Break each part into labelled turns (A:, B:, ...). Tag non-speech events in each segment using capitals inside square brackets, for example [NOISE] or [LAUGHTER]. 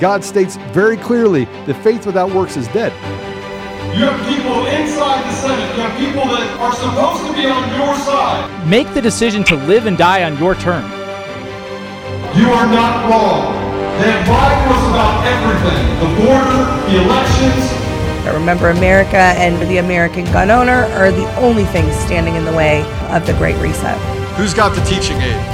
A: God states very clearly that faith without works is dead.
B: You have people inside the Senate. You have people that are supposed to be on your side.
C: Make the decision to live and die on your terms.
B: You are not wrong. They That Biden was about everything the border, the elections.
D: I remember America and the American gun owner are the only things standing in the way of the Great Reset.
A: Who's got the teaching aid?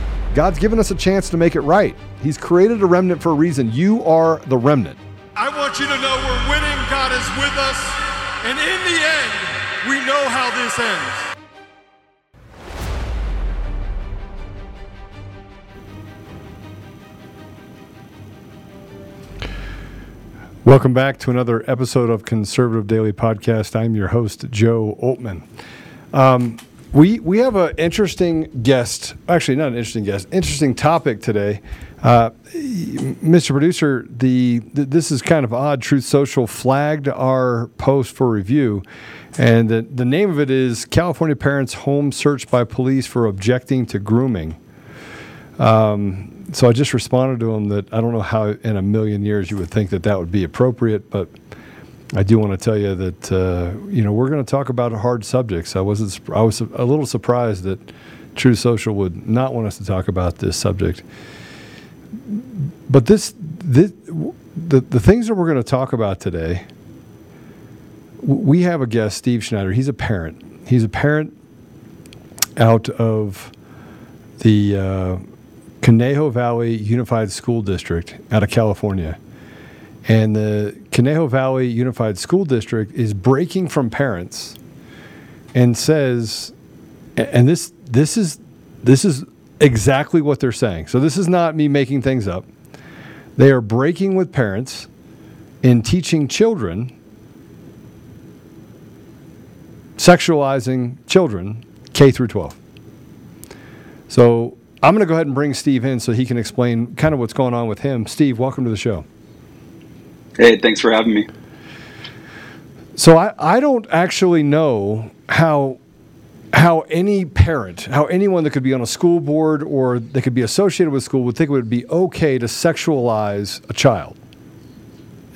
A: God's given us a chance to make it right. He's created a remnant for a reason. You are the remnant.
B: I want you to know we're winning. God is with us. And in the end, we know how this ends.
A: Welcome back to another episode of Conservative Daily Podcast. I'm your host, Joe Oltmann. Um, we we have an interesting guest. Actually, not an interesting guest. Interesting topic today, uh, Mr. Producer. The th- this is kind of odd. Truth Social flagged our post for review, and the the name of it is California Parents Home Searched by Police for Objecting to Grooming. Um, so I just responded to him that I don't know how in a million years you would think that that would be appropriate, but I do want to tell you that uh, you know we're going to talk about hard subjects. I wasn't. I was a little surprised that Truth Social would not want us to talk about this subject. But this, this the the things that we're going to talk about today. We have a guest, Steve Schneider. He's a parent. He's a parent out of the uh, Conejo Valley Unified School District out of California. And the Conejo Valley Unified School District is breaking from parents and says, and this this is this is exactly what they're saying. So this is not me making things up. They are breaking with parents in teaching children sexualizing children K through 12. So I'm going to go ahead and bring Steve in so he can explain kind of what's going on with him. Steve, welcome to the show.
E: Hey, thanks for having me.
A: So I, I don't actually know how how any parent, how anyone that could be on a school board or that could be associated with school would think it would be okay to sexualize a child.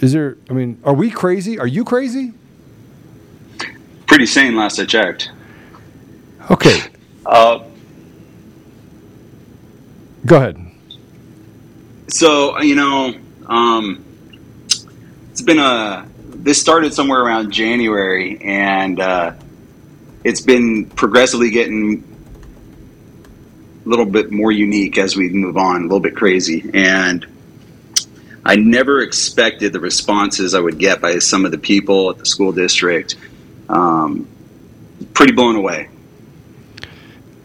A: Is there? I mean, are we crazy? Are you crazy?
E: Pretty sane last I checked.
A: Okay,
E: Uh,
A: go ahead.
E: so you know, um, it's been a. This started somewhere around January, and uh, it's been progressively getting a little bit more unique as we move on, a little bit crazy, and. I never expected the responses I would get by some of the people at the school district. Um, pretty blown away.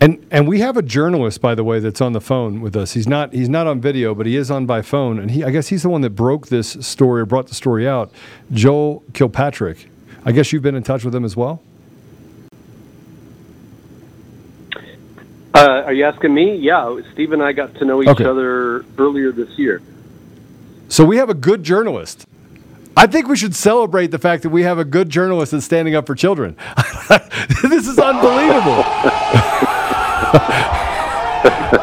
A: And and we have a journalist, by the way, that's on the phone with us. He's not he's not on video, but he is on by phone, and he I guess he's the one that broke this story or brought the story out. Joel Kilpatrick. I guess you've been in touch with him as well.
F: Uh, are you asking me? Yeah, Steve and I got to know each
A: Okay.
F: other earlier this year.
A: So we have a good journalist. I think we should celebrate the fact that we have a good journalist that's standing up for children. [LAUGHS] this is unbelievable. [LAUGHS]
F: Uh,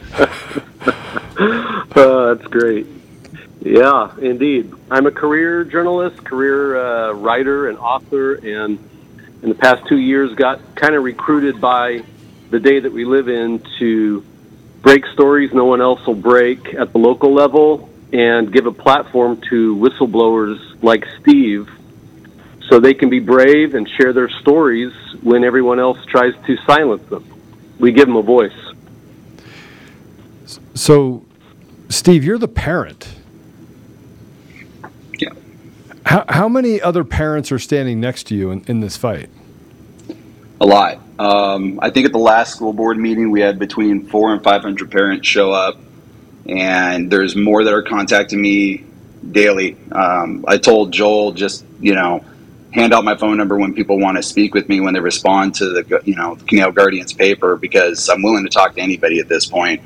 F: [LAUGHS] that's great. Yeah, indeed. I'm a career journalist, career uh, writer, and author, and in the past two years got kind of recruited by the day that we live in to break stories no one else will break at the local level and give a platform to whistleblowers like Steve so they can be brave and share their stories when everyone else tries to silence them. We give them a voice.
A: So, Steve, you're the parent.
E: Yeah.
A: How, how many other parents are standing next to you in, in this fight?
E: A lot. Um, I think at the last school board meeting, we had between four and 500 parents show up. And there's more that are contacting me daily. Um, I told Joel just you know hand out my phone number when people want to speak with me when they respond to the you know Conejo Guardians paper because I'm willing to talk to anybody at this point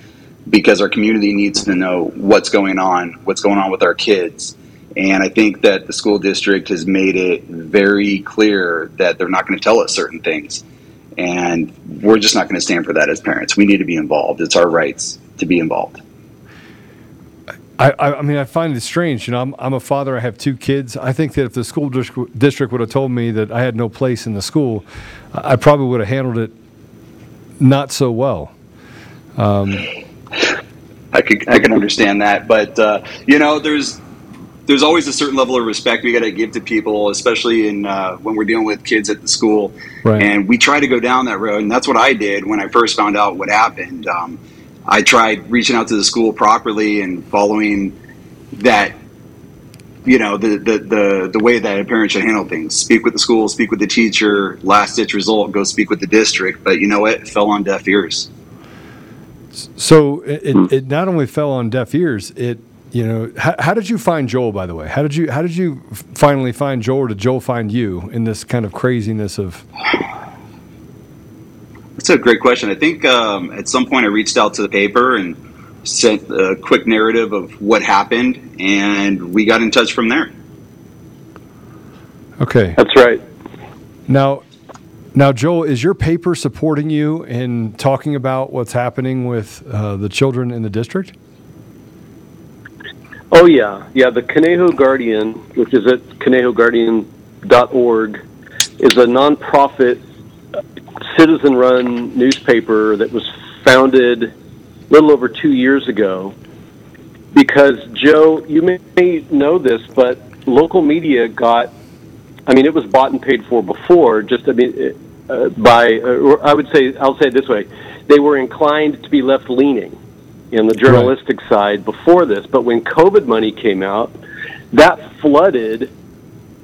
E: because our community needs to know what's going on, what's going on with our kids. And I think that the school district has made it very clear that they're not going to tell us certain things. And we're just not going to stand for that as parents. We need to be involved. It's our rights to be involved.
A: I, I, mean, I find it strange. You know, I'm, I'm a father. I have two kids. I think that if the school district would have told me that I had no place in the school, I probably would have handled it not so well. Um,
E: I could I can understand that, but uh, you know, there's there's always a certain level of respect we got to give to people, especially in uh, when we're dealing with kids at the school. Right. And we try to go down that road, and that's what I did when I first found out what happened. Um, I tried reaching out to the school properly and following that, you know, the, the, the, the way that a parent should handle things. Speak with the school, speak with the teacher, last ditch result, go speak with the district. But you know what? It fell on deaf ears.
A: So it, hmm. it not only fell on deaf ears, it you know how, how, did you find Joel by the way? How did you how did you finally find Joel or did Joel find you in this kind of craziness of
E: That's a great question. I think um, at some point I reached out to the paper and sent a quick narrative of what happened and we got in touch from there.
A: Okay.
F: That's right.
A: Now now, Joel, is your paper supporting you in talking about what's happening with uh, the children in the district?
F: Oh, yeah. Yeah, the Conejo Guardian, which is at conejoguardian.org, is a nonprofit, citizen run newspaper that was founded a little over two years ago. Because, Joe, you may know this, but local media got I mean, it was bought and paid for before. Just I mean, uh, by uh, I would say I'll say it this way: they were inclined to be left leaning in the journalistic right. side before this. But when COVID money came out, that flooded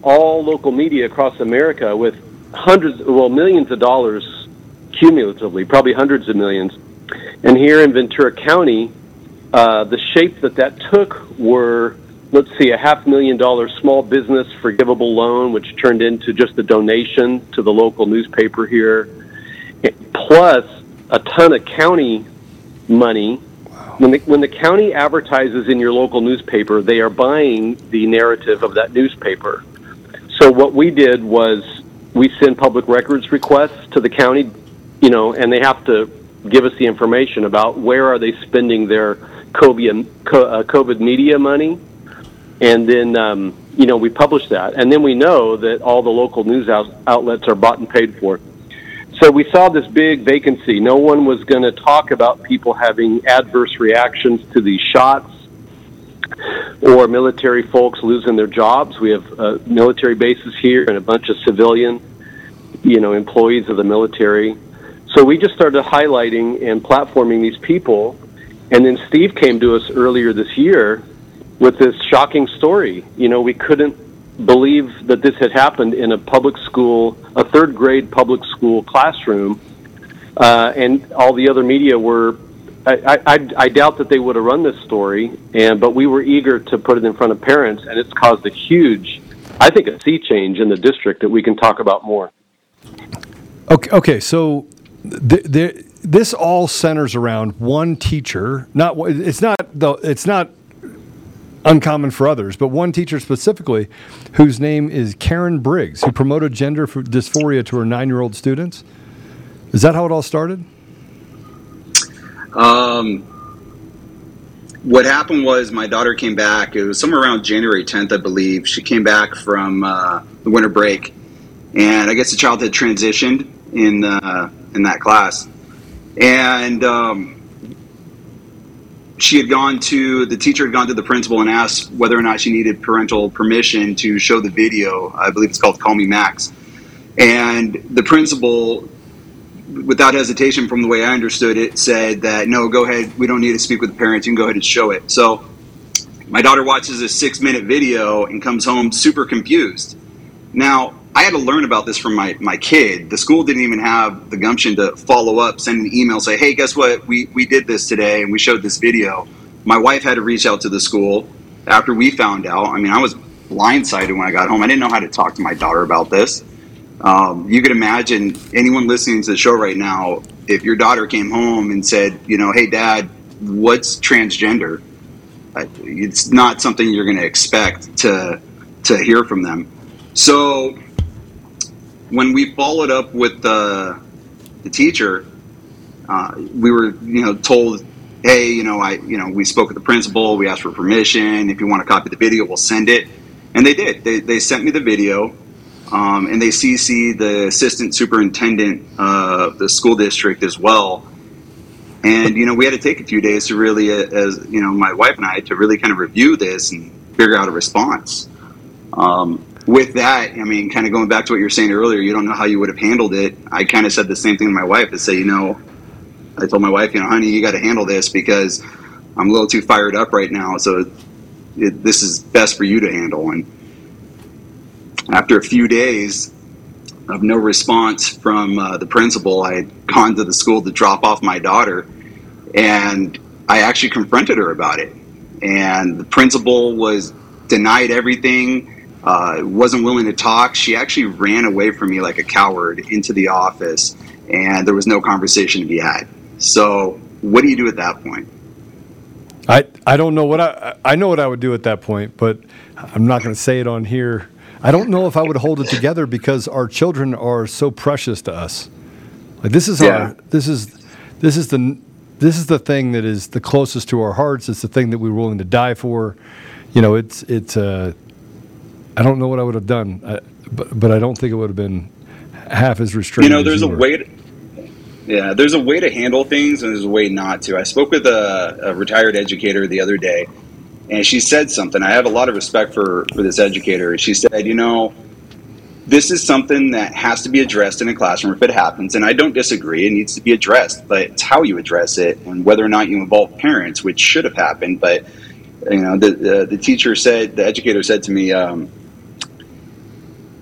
F: all local media across America with hundreds, well, millions of dollars cumulatively, probably hundreds of millions. And here in Ventura County, uh, the shape that that took were let's see, a half million dollar small business forgivable loan, which turned into just a donation to the local newspaper here, plus a ton of county money. When the, when the county advertises in your local newspaper, they are buying the narrative of that newspaper. So what we did was we send public records requests to the county, you know, and they have to give us the information about where are they spending their COVID, uh, media money and then um, you know we publish that, and then we know that all the local news out- outlets are bought and paid for. So we saw this big vacancy. No one was going to talk about people having adverse reactions to these shots or military folks losing their jobs. We have uh, military bases here and a bunch of civilian, you know, employees of the military. So we just started highlighting and platforming these people. And then Steve came to us earlier this year with this shocking story. You know, we couldn't believe that this had happened in a public school, a third grade public school classroom, uh, and all the other media were. I, I, I doubt that they would have run this story, and but we were eager to put it in front of parents, and it's caused a huge, I think, a sea change in the district that we can talk about more.
A: Okay, okay, so th- th- this all centers around one teacher. Not it's not the it's not uncommon for others, but one teacher specifically whose name is Karen Briggs, who promoted gender dysphoria to her nine year old students. Is that how it all started?
E: Um, what happened was my daughter came back. It was somewhere around January 10th, I believe. She came back from uh, the winter break, and I guess the child had transitioned in uh, in that class, and um, she had gone to the teacher had gone to the principal and asked whether or not she needed parental permission to show the video. I believe it's called "Call Me Max," and the principal, without hesitation, from the way I understood it, said that no, go ahead. We don't need to speak with the parents. You can go ahead and show it. So, my daughter watches a six-minute video and comes home super confused. Now, I had to learn about this from my, my kid. The school didn't even have the gumption to follow up, send an email, say, hey, guess what? We, we did this today and we showed this video. My wife had to reach out to the school. after we found out, I mean, I was blindsided when I got home. I didn't know how to talk to my daughter about this. Um, you could imagine anyone listening to the show right now, if your daughter came home and said, you know, hey, dad, what's transgender? It's not something you're going to expect to to hear from them. So when we followed up with the the teacher, uh, we were you know told, hey, you know, I you know we spoke with the principal, we asked for permission. If you want to copy the video, we'll send it, and they did. They they sent me the video. Um, and they CC the assistant superintendent of the school district as well. And you know, we had to take a few days to really, uh, as you know, my wife and I, to really kind of review this and figure out a response. Um, with that, I mean, kind of going back to what you were saying earlier, you don't know how you would have handled it. I kind of said the same thing to my wife to say, you know, I told my wife, you know, honey, you got to handle this because I'm a little too fired up right now. So it, this is best for you to handle. And after a few days of no response from uh, the principal, I had gone to the school to drop off my daughter, and I actually confronted her about it. And the principal was denied everything uh, wasn't willing to talk. She actually ran away from me like a coward into the office, and there was no conversation to be had. So, what do you do at that point?
A: I, I don't know what I I know what I would do at that point, but I'm not going to say it on here. I don't know if I would hold it together because our children are so precious to us. Like this is
E: Yeah.
A: our this is this is the this is the thing that is the closest to our hearts. It's the thing that we're willing to die for. You know, it's it's uh, I don't know what I would have done, I, but but I don't think it would have been half as
E: restrictive.
A: You
E: know, there's a
A: were.
E: way. To, yeah, there's a way to handle things, and there's a way not to. I spoke with a, a retired educator the other day, and she said something. I have a lot of respect for for this educator. She said, you know, this is something that has to be addressed in a classroom if it happens, and I don't disagree. It needs to be addressed, but it's how you address it and whether or not you involve parents, which should have happened. But you know, the the, the teacher said, the educator said to me. Um,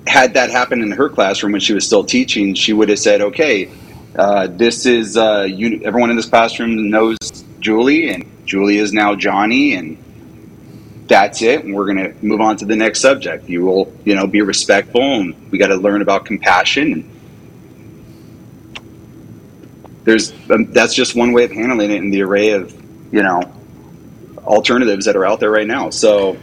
E: had that happened in her classroom when she was still teaching, she would have said, "Okay, uh, this is uh, you, everyone in this classroom knows Julie, and Julie is now Johnny, and that's it. And we're going to move on to the next subject. You will, you know, be respectful, and we got to learn about compassion. There's um, that's just one way of handling it in the array of, you know, alternatives that are out there right now. So."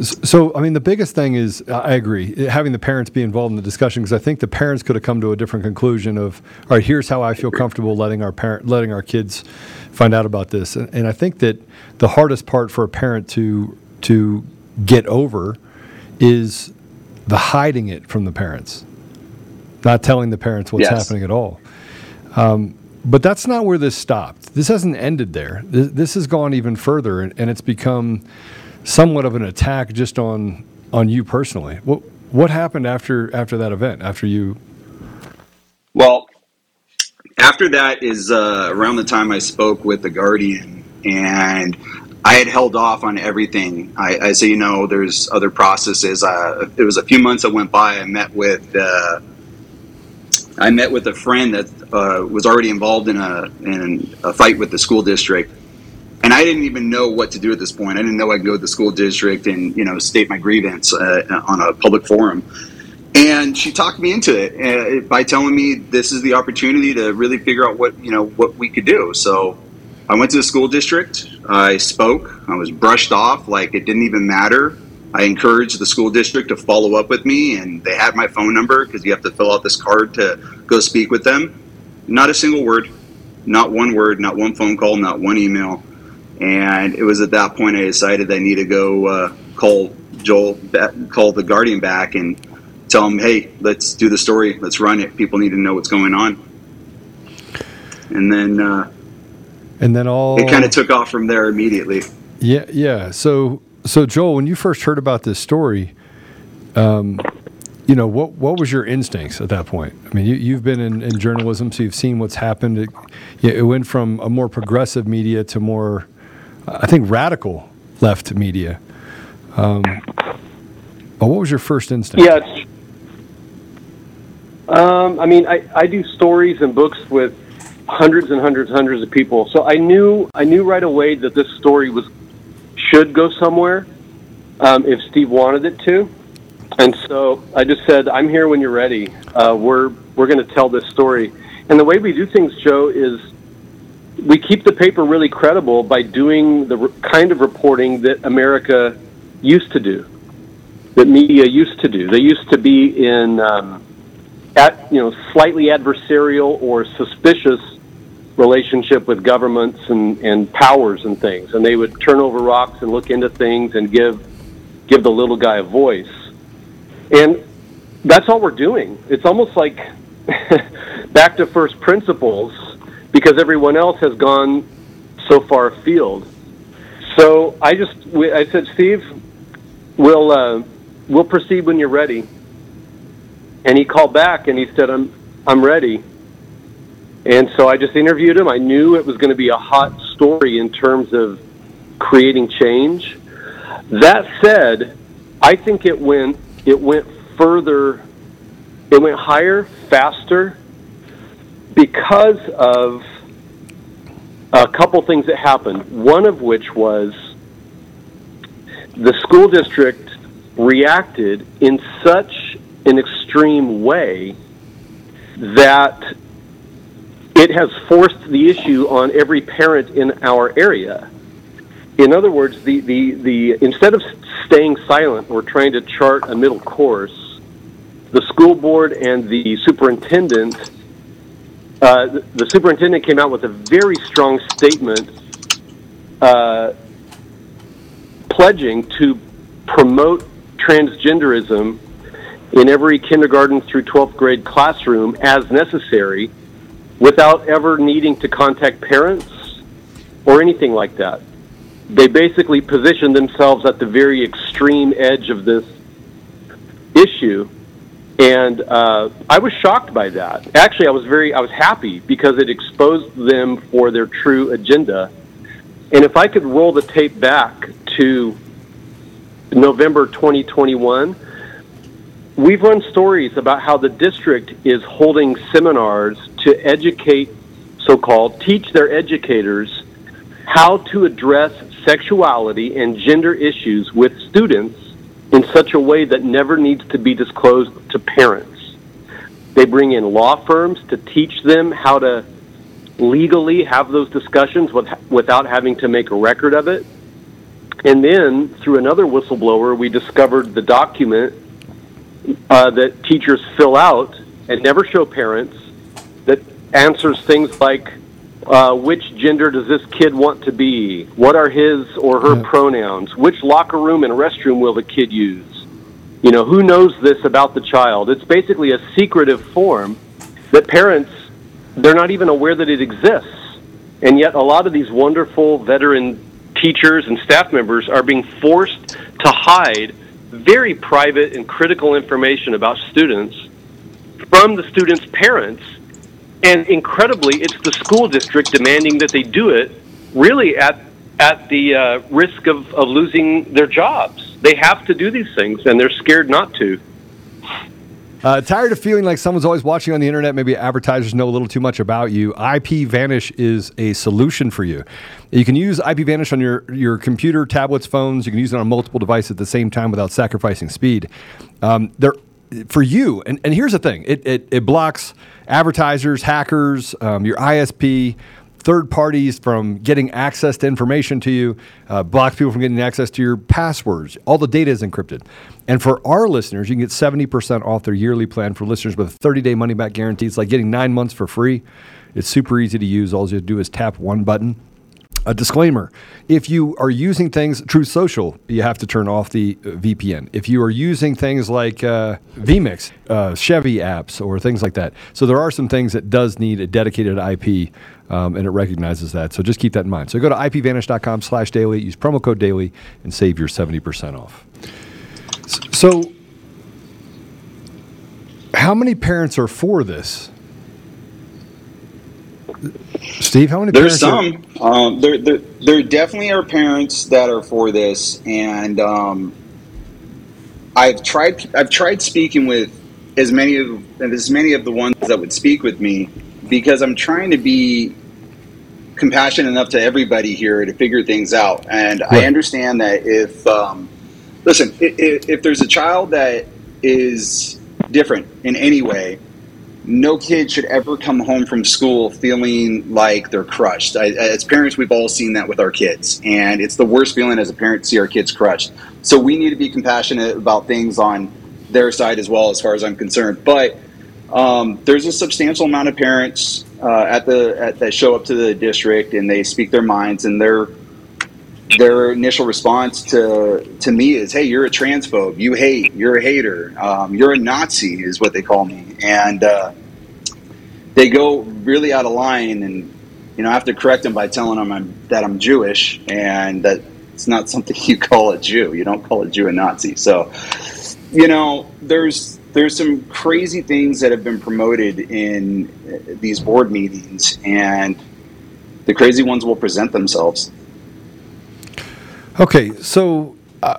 A: So, I mean, the biggest thing is, I agree, having the parents be involved in the discussion because I think the parents could have come to a different conclusion of, all right, here's how I feel comfortable letting our parent, letting our kids find out about this. And, and I think that the hardest part for a parent to to get over is the hiding it from the parents, not telling the parents what's
E: Yes.
A: happening at all. Um, but that's not where this stopped. This hasn't ended there. This, this has gone even further, and, and it's become somewhat of an attack just on on you personally. What what happened after after that event? After you?
E: Well, after that is uh, around the time I spoke with the Guardian, and I had held off on everything. I, I say, you know, there's other processes. Uh, it was a few months that went by. I met with uh, I met with a friend that uh, was already involved in a in a fight with the school district. And I didn't even know what to do at this point. I didn't know I could go to the school district and you know state my grievance uh, on a public forum. And she talked me into it uh, by telling me this is the opportunity to really figure out what you know what we could do. So I went to the school district. I spoke. I was brushed off like it didn't even matter. I encouraged the school district to follow up with me, and they had my phone number because you have to fill out this card to go speak with them. Not a single word, not one word, not one phone call, not one email. And it was at that point I decided I need to go uh, call Joel, call the Guardian back, and tell him, hey, let's do the story, let's run it. People need to know what's going on. And then uh,
A: And then all
E: it kind of took off from there immediately.
A: Yeah, yeah. So, so Joel, when you first heard about this story, um, you know, what what was your instincts at that point? I mean, you, you've been in, in journalism, so you've seen what's happened. It, yeah, it went from a more progressive media to more, I think, radical left media. Um, but what was your first instinct?
F: Yeah, um, I mean, I, I do stories and books with hundreds and hundreds, and hundreds of people. So I knew I knew right away that this story was should go somewhere. um, if Steve wanted it to. And so I just said, I'm here when you're ready. Uh, we're we're going to tell this story. And the way we do things, Joe, is we keep the paper really credible by doing the re- kind of reporting that America used to do, that media used to do. They used to be in, um, at you know, slightly adversarial or suspicious relationship with governments and, and powers and things, and they would turn over rocks and look into things and give give the little guy a voice. And that's all we're doing. It's almost like [LAUGHS] back to first principles because everyone else has gone so far afield. So I just I said, Steve, we'll uh, we'll proceed when you're ready. And he called back and he said, I'm I'm ready. And so I just interviewed him. I knew it was going to be a hot story in terms of creating change. That said, I think it went it went further it went higher, faster because of a couple things that happened. One of which was the school district reacted in such an extreme way that it has forced the issue on every parent in our area. In other words, the, the, the instead of staying silent or trying to chart a middle course, the school board and the superintendent, uh, the superintendent came out with a very strong statement uh, pledging to promote transgenderism in every kindergarten through 12th grade classroom as necessary without ever needing to contact parents or anything like that. They basically position themselves at the very extreme edge of this issue. And uh, I was shocked by that. Actually, I was very, I was happy because it exposed them for their true agenda. And if I could roll the tape back to November 2021, we've run stories about how the district is holding seminars to educate, so called, teach their educators how to address sexuality and gender issues with students in such a way that never needs to be disclosed to parents. They bring in law firms to teach them how to legally have those discussions with, without having to make a record of it. And then, through another whistleblower, we discovered the document uh, that teachers fill out and never show parents answers things like uh, which gender does this kid want to be? What are his or her yeah. pronouns? Which locker room and restroom will the kid use? You know, who knows this about the child? It's basically a secretive form that parents, they're not even aware that it exists. And yet, a lot of these wonderful veteran teachers and staff members are being forced to hide very private and critical information about students from the students' parents. And incredibly, it's the school district demanding that they do it really at, at the uh, risk of, of losing their jobs. They have to do these things, and they're scared not to.
A: Uh, tired of feeling like someone's always watching on the internet? Maybe advertisers know a little too much about you. IP Vanish is a solution for you. You can use IP Vanish on your, your computer, tablets, phones. You can use it on multiple devices at the same time without sacrificing speed. Um, they're for you, and, and here's the thing it, it, it blocks advertisers, hackers, um, your ISP, third parties from getting access to information to you, uh, blocks people from getting access to your passwords. All the data is encrypted. And for our listeners, you can get 70% off their yearly plan for listeners with a 30 day money back guarantee. It's like getting nine months for free. It's super easy to use. All you have to do is tap one button a disclaimer if you are using things Truth Social you have to turn off the uh, vpn if you are using things like uh, vmix uh, chevy apps or things like that. So there are some things that does need a dedicated ip um, and it recognizes that. So just keep that in mind. So go to ipvanish.com slash daily use promo code daily and save your 70% off. So how many parents are for this Steve, how many?
E: There's some. Are- um, there, there, there definitely are parents that are for this, and um, I've tried. I've tried speaking with as many of as many of the ones that would speak with me because I'm trying to be compassionate enough to everybody here to figure things out. And right. I understand that if um, listen, if, if there's a child that is different in any way, no kid should ever come home from school feeling like they're crushed. I, as parents, we've all seen that with our kids, and it's the worst feeling as a parent to see our kids crushed. So we need to be compassionate about things on their side as well, as far as I'm concerned. But um, there's a substantial amount of parents uh, at the at, that show up to the district and they speak their minds, and their their initial response to to me is, "Hey, you're a transphobe. You hate. You're a hater. Um, you're a Nazi," is what they call me, and uh, they go really out of line. And you know, I have to correct them by telling them I'm, that I'm Jewish and that it's not something [LAUGHS] you call a Jew. You don't call a Jew a Nazi. So, you know, there's there's some crazy things that have been promoted in these board meetings, and the crazy ones will present themselves.
A: Okay, so uh,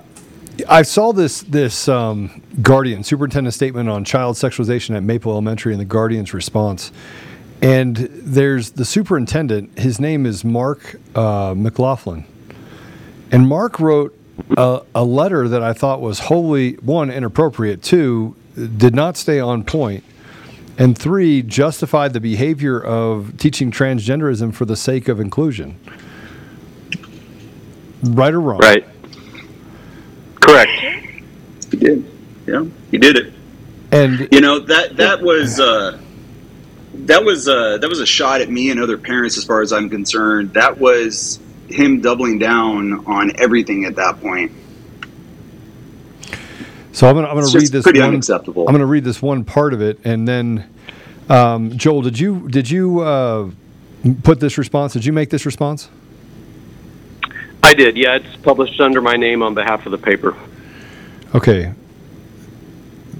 A: I saw this this um, Guardian superintendent statement on child sexualization at Maple Elementary and the Guardian's response. And there's the superintendent. His name is Mark uh, McLaughlin, and Mark wrote a, a letter that I thought was wholly one inappropriate, two did not stay on point, and three justified the behavior of teaching transgenderism for the sake of inclusion. Right or wrong?
F: Right. Correct.
E: He did. Yeah, he did it.
A: And
E: You know that that was uh, that was uh, that was a shot at me and other parents, as far as I'm concerned. That was him doubling down on everything at that point.
A: so I'm gonna I'm gonna read this
E: pretty
A: one.
E: unacceptable.
A: I'm gonna read this one part of it, and then um, Joel, did you did you uh, put this response? Did you make this response?
F: I did. Yeah, it's published under my name on behalf of the paper.
A: Okay.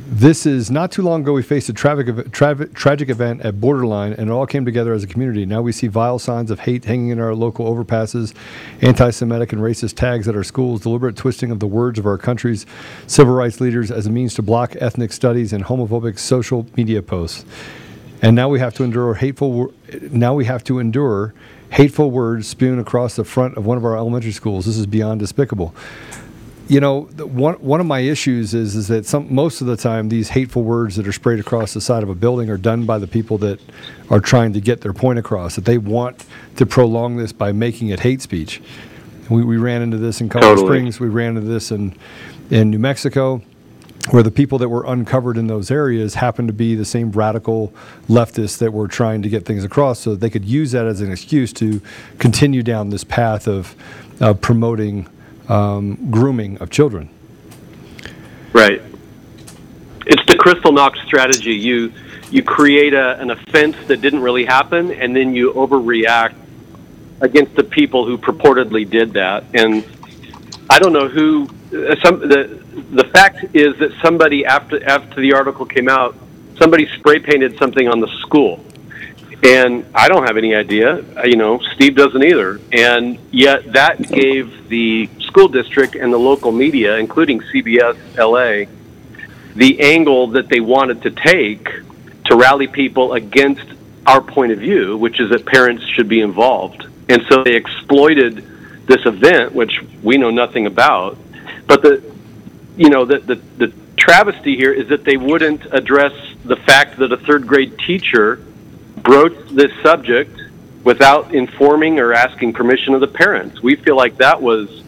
A: This is not too long ago. We faced a tragic, tra- tragic event at Borderline, and it all came together as a community. Now we see vile signs of hate hanging in our local overpasses, anti Semitic and racist tags at our schools, deliberate twisting of the words of our country's civil rights leaders as a means to block ethnic studies, and homophobic social media posts. And now we have to endure hateful. Now we have to endure hateful words spewed across the front of one of our elementary schools. This is beyond despicable you know, the- one one of my issues is is that some most of the time these hateful words that are sprayed across the side of a building are done by the people that are trying to get their point across. That they want to prolong this by making it hate speech. We, we ran into this in Colorado
F: Totally.
A: Springs. We ran into this in in New Mexico, where the people that were uncovered in those areas happened to be the same radical leftists that were trying to get things across, so they could use that as an excuse to continue down this path of uh, promoting um, grooming of children.
F: Right. It's the Kristallnacht strategy. You you create a, an offense that didn't really happen, and then you overreact against the people who purportedly did that. And I don't know who. Uh, Some the the fact is that somebody after after the article came out, somebody spray painted something on the school, and I don't have any idea. Uh, You know, Steve doesn't either. And yet that gave the school district and the local media, including CBS LA, the angle that they wanted to take to rally people against our point of view, which is that parents should be involved. And so they exploited this event, which we know nothing about. But the, you know, the, the, the travesty here is that they wouldn't address the fact that a third grade teacher broached this subject without informing or asking permission of the parents. We feel like that was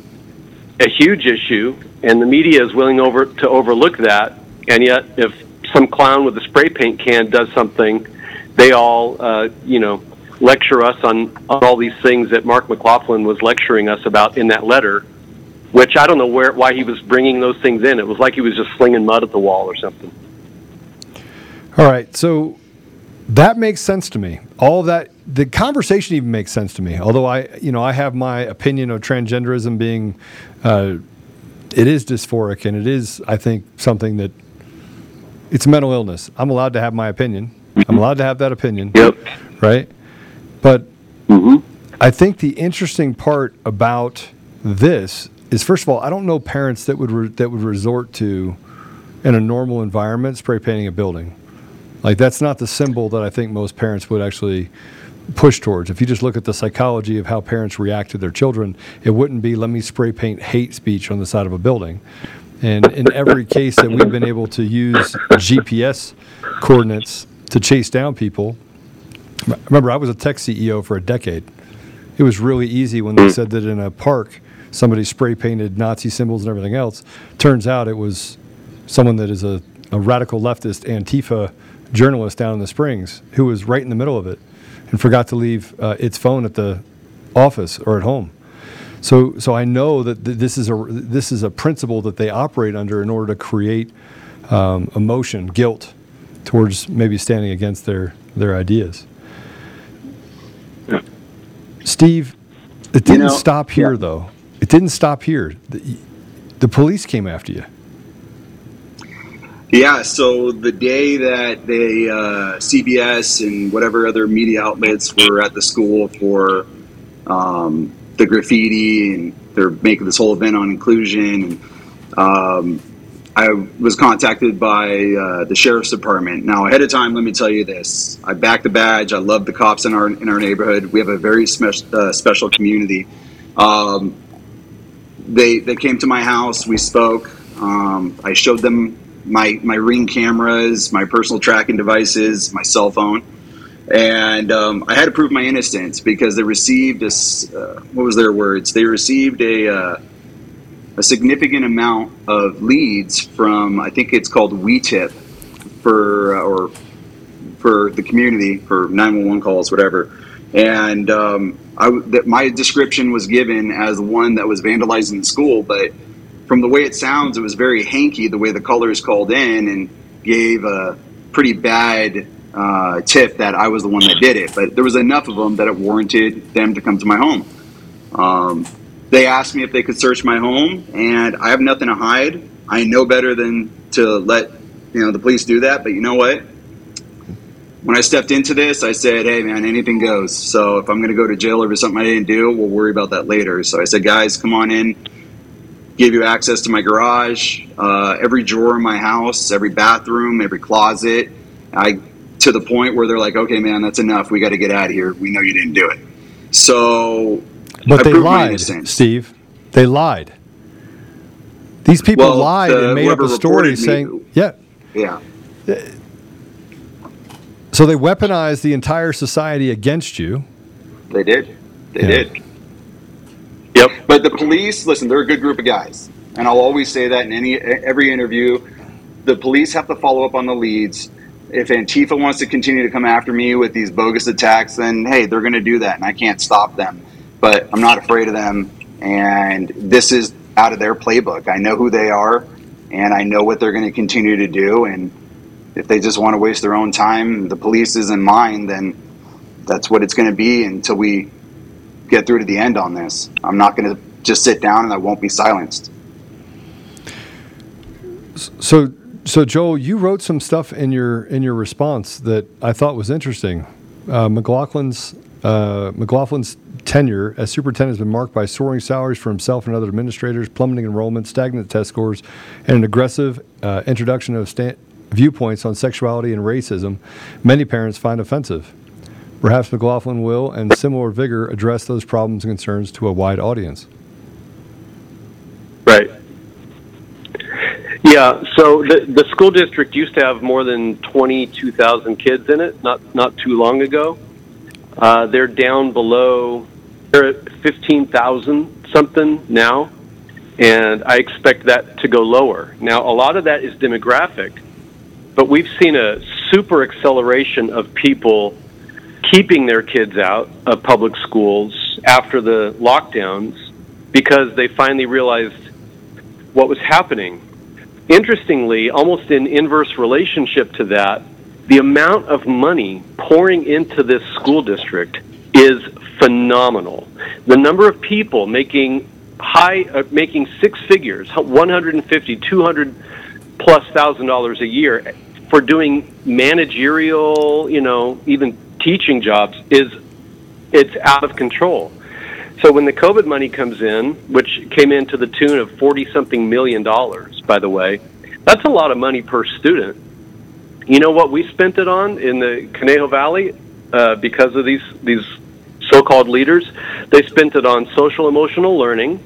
F: a huge issue, and the media is willing over to overlook that. And yet, if some clown with a spray paint can does something, they all, uh, you know, lecture us on, on all these things that Mark McLaughlin was lecturing us about in that letter. Which I don't know where why he was bringing those things in. It was like he was just slinging mud at the wall or something.
A: All right, so that makes sense to me. All of that, the conversation even makes sense to me. Although I, you know, I have my opinion of transgenderism being, uh, it is dysphoric and it is, I think, something that it's a mental illness. I'm allowed to have my opinion. I'm allowed to have that opinion.
F: Yep.
A: Right. But
F: Mm-hmm.
A: I think the interesting part about this is, first of all, I don't know parents that would re- that would resort to, in a normal environment, spray painting a building. Like that's not the symbol that I think most parents would actually push towards. If you just look at the psychology of how parents react to their children, it wouldn't be let me spray paint hate speech on the side of a building. And in every case that we've been able to use GPS coordinates to chase down people, remember, I was a tech CEO for a decade. It was really easy when they said that in a park somebody spray painted Nazi symbols and everything else. Turns out it was someone that is a, a radical leftist Antifa journalist down in the Springs who was right in the middle of it and forgot to leave uh, its phone at the office or at home. So, so I know that th- this is a this is a principle that they operate under in order to create um, emotion, guilt, towards maybe standing against their their ideas. Steve, it didn't
E: know,
A: stop here
E: yeah.
A: though. It didn't stop here. The, the police came after you.
E: Yeah, so the day that they, uh, CBS and whatever other media outlets were at the school for um, the graffiti and they're making this whole event on inclusion, and um, I was contacted by uh, the sheriff's department. Now, ahead of time, let me tell you this: I back the badge. I love the cops in our in our neighborhood. We have a very spe- uh, special community. Um, they they came to my house. We spoke. Um, I showed them my my ring cameras, my personal tracking devices, my cell phone, and um, I had to prove my innocence because they received a uh, what was their words? They received a uh, a significant amount of leads from I think it's called WeTip for uh, or for the community for 911 calls, whatever. And um, I, that my description was given as one that was vandalizing the school, but from the way it sounds, it was very hanky the way the callers called in and gave a pretty bad uh, tip that I was the one that did it. But there was enough of them that it warranted them to come to my home. Um, they asked me if they could search my home, and I have nothing to hide. I know better than to let you know the police do that. But you know what? When I stepped into this, I said, "Hey, man, anything goes." So if I'm going to go to jail over something I didn't do, we'll worry about that later. So I said, "Guys, come on in." Gave you access to my garage, uh, every drawer in my house, every bathroom, every closet. I to the point where they're like, "Okay, man, that's enough. We got to get out of here. We know you didn't do it." So
A: But
E: I
A: they lied. Steve. They lied. These people
E: Well,
A: lied
E: the-
A: and made up a story
E: me-
A: saying, yeah.
E: Yeah.
A: So they weaponized the entire society against you.
E: They did. They
A: Yeah.
E: did. Yep. But the police, listen, they're a good group of guys, and I'll always say that in any every interview. The police have to follow up on the leads. If Antifa wants to continue to come after me with these bogus attacks, then hey, they're going to do that, and I can't stop them. But I'm not afraid of them, and this is out of their playbook. I know who they are, and I know what they're going to continue to do. And if they just want to waste their own time, the police isn't mine, then that's what it's going to be until we get through to the end on this. I'm not going to just sit down and I won't be silenced.
A: So, so Joel, you wrote some stuff in your in your response that I thought was interesting. Uh, McLaughlin's uh, McLaughlin's tenure as superintendent has been marked by soaring salaries for himself and other administrators, plummeting enrollment, stagnant test scores, and an aggressive uh, introduction of sta- viewpoints on sexuality and racism. Many parents find offensive. Perhaps McLaughlin will, and similar vigor, address those problems and concerns to a wide audience.
F: Right. Yeah. So the the school district used to have more than twenty two thousand kids in it. Not not too long ago. Uh, they're down below. They're at fifteen thousand something now, and I expect that to go lower. Now, a lot of that is demographic, but we've seen a super acceleration of people keeping their kids out of public schools after the lockdowns because they finally realized what was happening. Interestingly, almost in inverse relationship to that, the amount of money pouring into this school district is phenomenal. The number of people making high uh, making six figures, 150, 200 plus thousand dollars a year for doing managerial, you know, even teaching jobs is it's out of control. So when the COVID money comes in, which came in to the tune of 40 something million dollars, by the way, that's a lot of money per student. You know what we spent it on in the Conejo Valley uh, because of these these so-called leaders? They spent it on social emotional learning,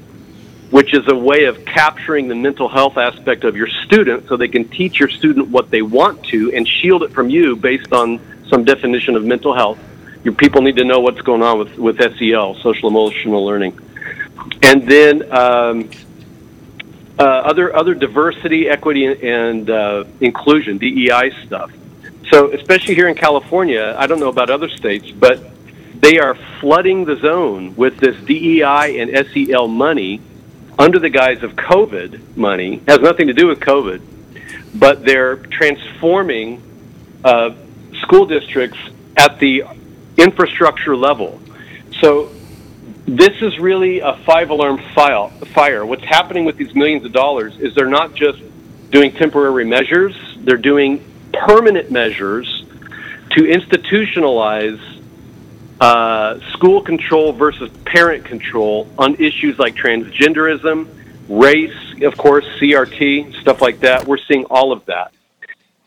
F: which is a way of capturing the mental health aspect of your student so they can teach your student what they want to and shield it from you based on some definition of mental health. Your people need to know what's going on with, with SEL, social emotional learning. And then um, uh, other, other diversity, equity, and uh, inclusion, DEI stuff. So, especially here in California, I don't know about other states, but they are flooding the zone with this DEI and SEL money under the guise of COVID money. Has nothing to do with COVID, but they're transforming uh, school districts at the infrastructure level. So this is really a five alarm fire. What's happening with these millions of dollars is they're not just doing temporary measures, they're doing permanent measures to institutionalize uh, school control versus parent control on issues like transgenderism, race, of course, CRT, stuff like that. We're seeing all of that.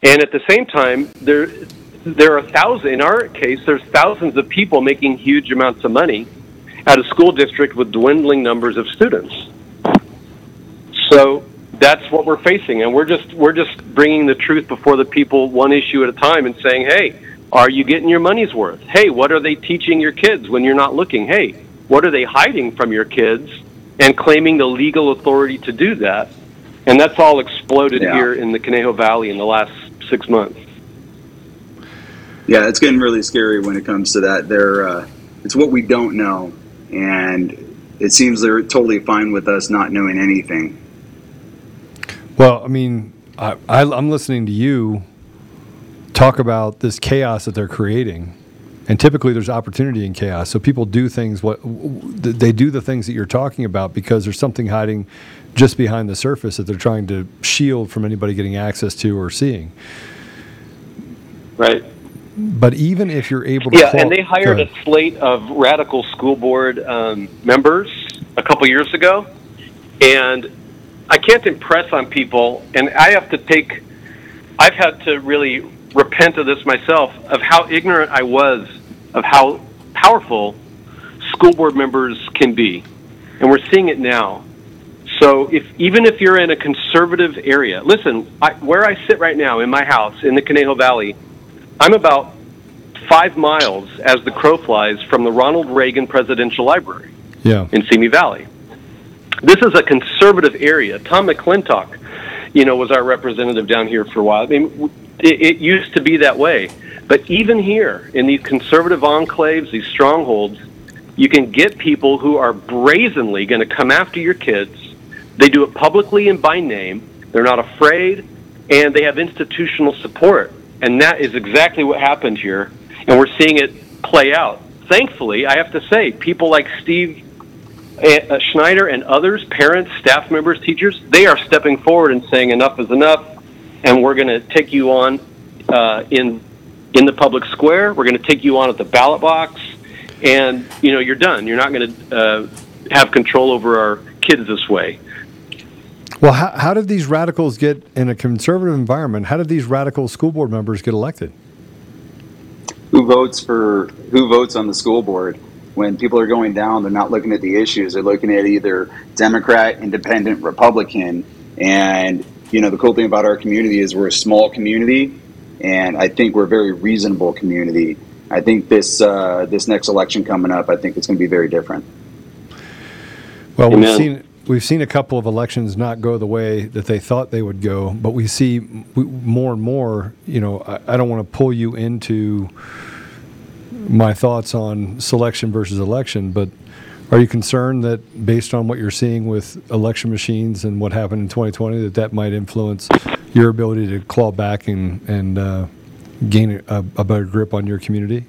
F: And at the same time, there there are thousands. In our case, there's thousands of people making huge amounts of money at a school district with dwindling numbers of students. So that's what we're facing, and we're just we're just bringing the truth before the people, one issue at a time, and saying, hey, are you getting your money's worth? Hey, what are they teaching your kids when you're not looking? Hey, what are they hiding from your kids and claiming the legal authority to do that? And that's all exploded yeah. here in the Conejo Valley in the last six months.
E: Yeah, it's getting really scary when it comes to that. There, uh, it's what we don't know, and it seems they're totally fine with us not knowing anything.
A: Well, I mean, I, I, I'm listening to you talk about this chaos that they're creating. And typically, there's opportunity in chaos. So people do things. What they do the things that you're talking about because there's something hiding just behind the surface that they're trying to shield from anybody getting access to or seeing.
F: Right.
A: But even if you're able to,
F: yeah, and they hired a slate of radical school board um, members a couple years ago, and I can't impress on people, and I have to take. I've had to really repent of this myself of how ignorant I was of how powerful school board members can be, and we're seeing it now. So if even if you're in a conservative area, listen, I, where I sit right now in my house in the Conejo Valley, I'm about five miles as the crow flies from the Ronald Reagan Presidential Library
A: yeah.
F: in Simi Valley. This is a conservative area. Tom McClintock, you know, was our representative down here for a while. I mean, it, it used to be that way. But even here, in these conservative enclaves, these strongholds, you can get people who are brazenly going to come after your kids. They do it publicly and by name. They're not afraid, and they have institutional support. And that is exactly what happened here. And we're seeing it play out. Thankfully, I have to say, people like Steve uh, Schneider and others, parents, staff members, teachers, they are stepping forward and saying enough is enough and we're going to take you on uh, in in the public square. We're going to take you on at the ballot box, and you know you're done. You're not going to uh, have control over our kids this way.
A: Well, how, how did these radicals get in a conservative environment? How did these radical school board members get elected?
E: Who votes for who votes on the school board? When people are going down, they're not looking at the issues. They're looking at either Democrat, Independent, Republican, and you know, the cool thing about our community is we're a small community, and I think we're a very reasonable community. I think this uh, this next election coming up, I think it's going to be very different.
A: Well, Amen. we've seen we've seen a couple of elections not go the way that they thought they would go, but we see more and more. You know, I, I don't want to pull you into my thoughts on selection versus election, but are you concerned that based on what you're seeing with election machines and what happened in 2020, that that might influence your ability to claw back and, and uh, gain a, a, better grip on your community?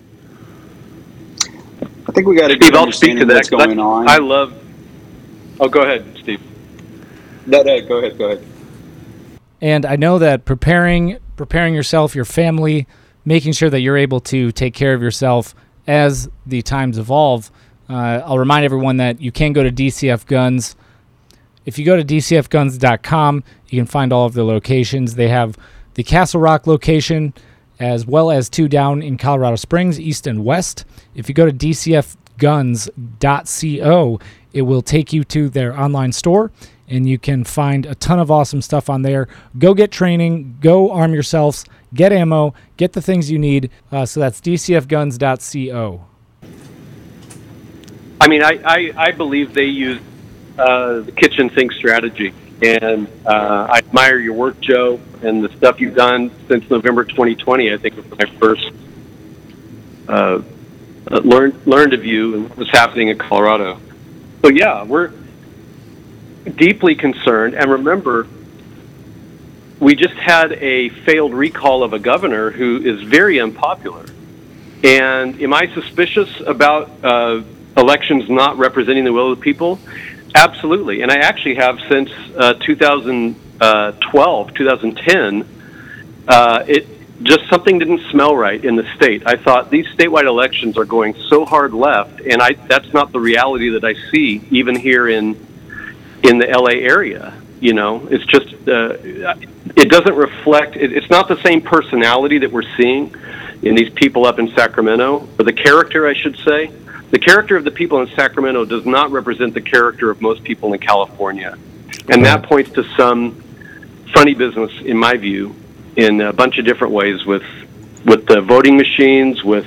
E: I think we got to
F: Steve, I'll speak to that. What's going on. I love. Oh, go ahead, Steve.
E: No, no, go ahead, go ahead.
C: And I know that preparing preparing yourself, your family, making sure that you're able to take care of yourself as the times evolve uh, I'll remind everyone that you can go to DCF Guns. If you go to dcfguns.com, you can find all of the locations. They have the Castle Rock location as well as two down in Colorado Springs, east and west. If you go to DCF dcfguns.co. It will take you to their online store and you can find a ton of awesome stuff on there. Go get training, go arm yourselves, get ammo, get the things you need. Uh, so that's dcfguns.co.
F: I mean, I, I, I believe they use uh, the kitchen sink strategy. And uh, I admire your work, Joe, and the stuff you've done since November 2020. I think was I first uh, learned learned of you and what was happening in Colorado. So yeah, we're deeply concerned. And remember, we just had a failed recall of a governor who is very unpopular. And am I suspicious about uh, elections not representing the will of the people? Absolutely. And I actually have since uh, 2012, 2010. Uh, it just something didn't smell right in the state. I thought these statewide elections are going so hard left, and I that's not the reality that I see even here in in the LA area. You know, it's just uh, it doesn't reflect. It, it's not the same personality that we're seeing in these people up in Sacramento, or the character, I should say. The character of the people in Sacramento does not represent the character of most people in California, and that points to some funny business, in my view, in a bunch of different ways with with the voting machines, with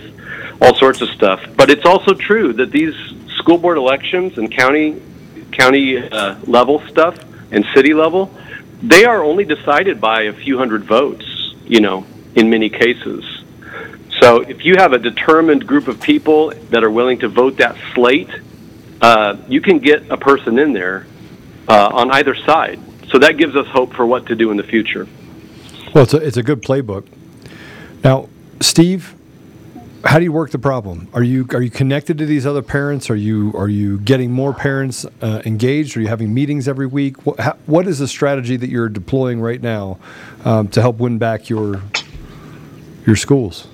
F: all sorts of stuff. But it's also true that these school board elections and county county uh, level stuff and city level, they are only decided by a few hundred votes, you know, in many cases. So if you have a determined group of people that are willing to vote that slate, uh, you can get a person in there uh, on either side. So that gives us hope for what to do in the future.
A: Well, it's a, it's a good playbook. Now, Steve, how do you work the problem? Are you are you connected to these other parents? Are you are you getting more parents uh, engaged? Are you having meetings every week? What, how, what is the strategy that you're deploying right now um, to help win back your your schools?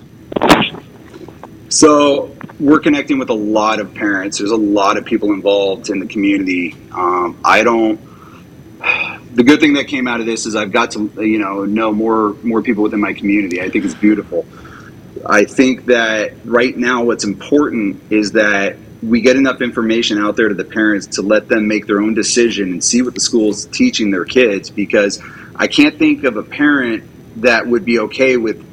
E: So we're connecting with a lot of parents. There's a lot of people involved in the community. Um, I don't. The good thing that came out of this is I've got to you know know more more people within my community. I think it's beautiful. I think that right now what's important is that we get enough information out there to the parents to let them make their own decision and see what the school's teaching their kids because I can't think of a parent that would be okay with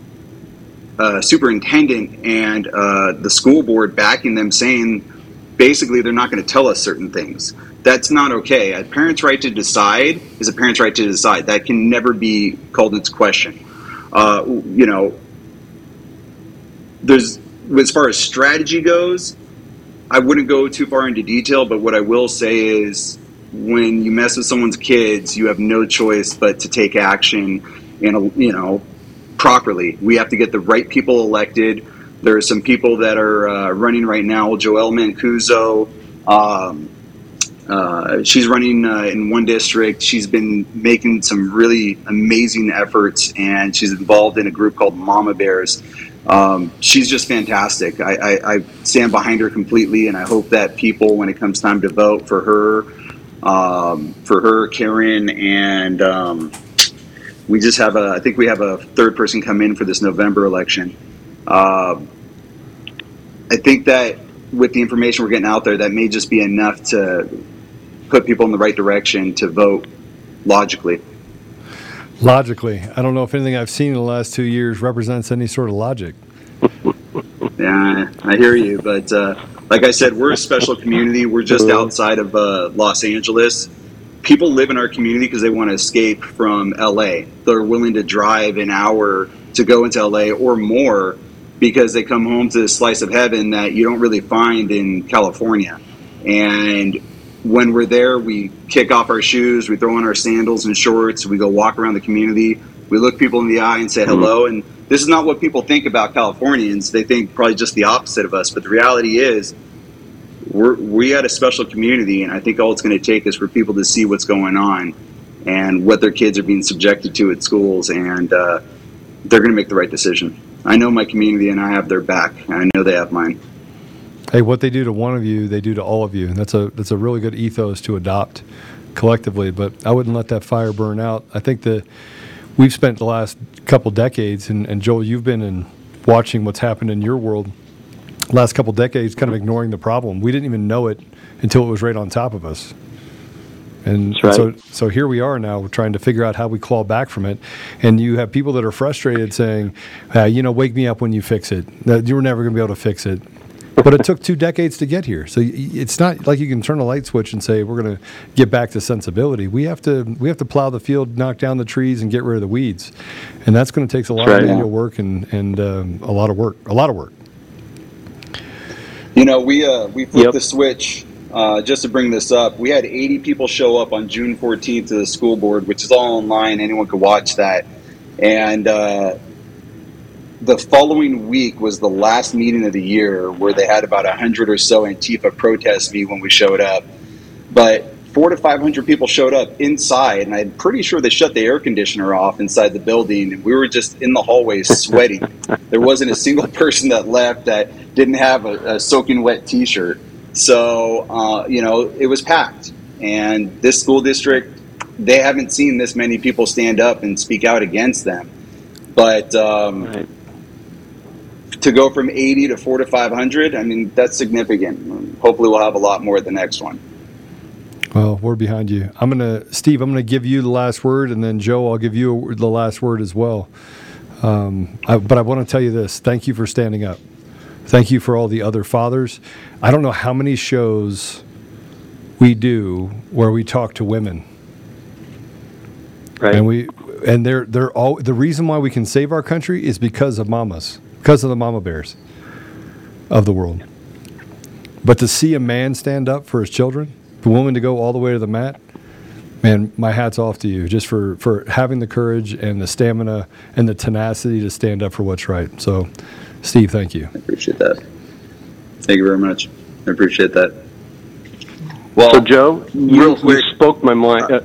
E: a superintendent and uh, the school board backing them saying basically they're not going to tell us certain things. That's not okay. A parent's right to decide is a parent's right to decide. That can never be called into question. Uh, you know, there's as far as strategy goes, I wouldn't go too far into detail, but what I will say is when you mess with someone's kids, you have no choice but to take action and you know properly. We have to get the right people elected. There are some people that are uh, running right now. Joelle Mancuso, um, uh, she's running uh, in one district. She's been making some really amazing efforts, and she's involved in a group called Mama Bears. Um, she's just fantastic. I, I, I, stand behind her completely, and I hope that people, when it comes time to vote for her, um, for her, Karen, and um, we just have a. I think we have a third person come in for this November election. Uh, I think that with the information we're getting out there, that may just be enough to put people in the right direction to vote logically.
A: Logically, I don't know if anything I've seen in the last two years represents any sort of logic. [LAUGHS]
E: yeah, I hear you, but uh, like I said, we're a special community. We're just outside of uh, Los Angeles. People live in our community because they want to escape from LA. They're willing to drive an hour to go into LA or more because they come home to a slice of heaven that you don't really find in California. And when we're there, we kick off our shoes, we throw on our sandals and shorts, we go walk around the community, we look people in the eye and say hello. Mm-hmm. And this is not what people think about Californians. They think probably just the opposite of us. But the reality is, we're we had a special community, and I think all it's going to take is for people to see what's going on and what their kids are being subjected to at schools, and uh, they're going to make the right decision. I know my community, and I have their back, and I know they have mine.
A: Hey, what they do to one of you, they do to all of you. And that's a that's a really good ethos to adopt collectively. But I wouldn't let that fire burn out. I think that we've spent the last couple decades, and, and Joel, you've been in watching what's happened in your world. last couple decades kind of ignoring the problem. We didn't even know it until it was right on top of us. And
F: right.
A: so, so here we are now trying to figure out how we claw back from it. And you have people that are frustrated saying, uh, you know, wake me up when you fix it. You were never going to be able to fix it. But it took two decades to get here. So it's not like you can turn a light switch and say we're going to get back to sensibility. We have to we have to plow the field, knock down the trees, and get rid of the weeds. And that's going to take a lot
F: That's
A: of manual work and and um, a lot of work. A lot of work.
E: You know, we uh, we flipped
F: Yep.
E: the switch uh, just to bring this up. We had 80 people show up on June 14th to the school board, which is all online. Anyone could watch that. And uh, the following week was the last meeting of the year where they had about 100 or so Antifa protests me when we showed up. But four to 500 people showed up inside, and I'm pretty sure they shut the air conditioner off inside the building. And we were just in the hallways [LAUGHS] sweating. there wasn't a single person that left that didn't have a, a soaking wet t shirt. So, uh, you know, it was packed. And this school district, they haven't seen this many people stand up and speak out against them. But um,
F: Right.
E: To go from 80 to 4 to 500, I mean, that's significant. Hopefully, we'll have a lot more at the next one.
A: Well, we're behind you. I'm gonna, Steve. I'm gonna give you the last word, and then Joe, I'll give you the last word as well. Um, I, but I want to tell you this: thank you for standing up. Thank you for all the other fathers. I don't know how many shows we do where we talk to women,
F: Right.
A: and we, and they're they're all the reason why we can save our country is because of mamas, because of the mama bears of the world. But to see a man stand up for his children, the woman to go all the way to the mat, man, my hat's off to you just for, for having the courage and the stamina and the tenacity to stand up for what's right. So, Steve, thank you.
E: I appreciate that. Thank you very much. I appreciate that. Well,
F: So, Joe, you, you spoke my mind. Uh,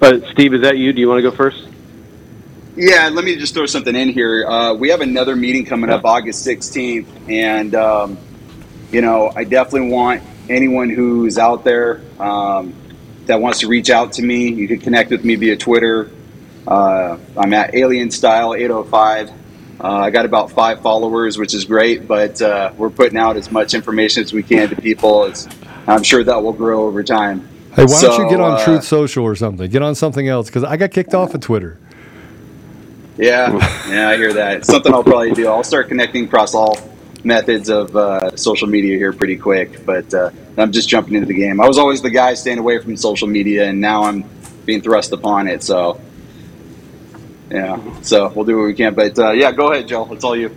F: uh, Steve, is that you? Do you want to go first?
E: Yeah, let me just throw something in here. Uh, we have another meeting coming up August 16th, and um, you know, I definitely want anyone who's out there um, that wants to reach out to me. You can connect with me via Twitter. Uh, I'm at Alien Style 805. Uh, I got about five followers, which is great, but uh, we're putting out as much information as we can to people. It's, I'm sure that will grow over time.
A: Hey, why don't you get on
E: uh,
A: Truth Social or something? Get on something else because I got kicked off of Twitter.
E: Yeah, [LAUGHS] yeah, I hear that. It's something I'll probably do. I'll start connecting across all methods of uh, social media here pretty quick, but uh, I'm just jumping into the game. I was always the guy staying away from social media, and now I'm being thrust upon it. So, yeah, so we'll do what we can. But uh, yeah, go ahead, Joe. It's all you.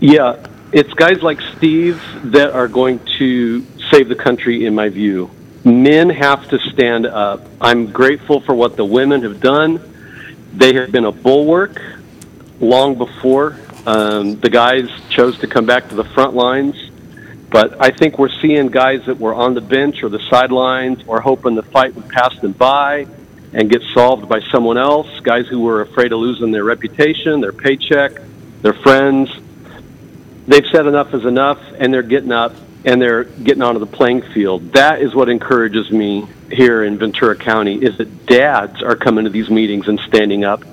F: Yeah, it's guys like Steve that are going to save the country, in my view. Men have to stand up. I'm grateful for what the women have done. They have been a bulwark long before um, the guys chose to come back to the front lines. But I think we're seeing guys that were on the bench or the sidelines or hoping the fight would pass them by and get solved by someone else. Guys who were afraid of losing their reputation, their paycheck, their friends. They've said enough is enough, and they're getting up and they're getting onto the playing field. That is what encourages me here in Ventura County is that dads are coming to these meetings and standing up.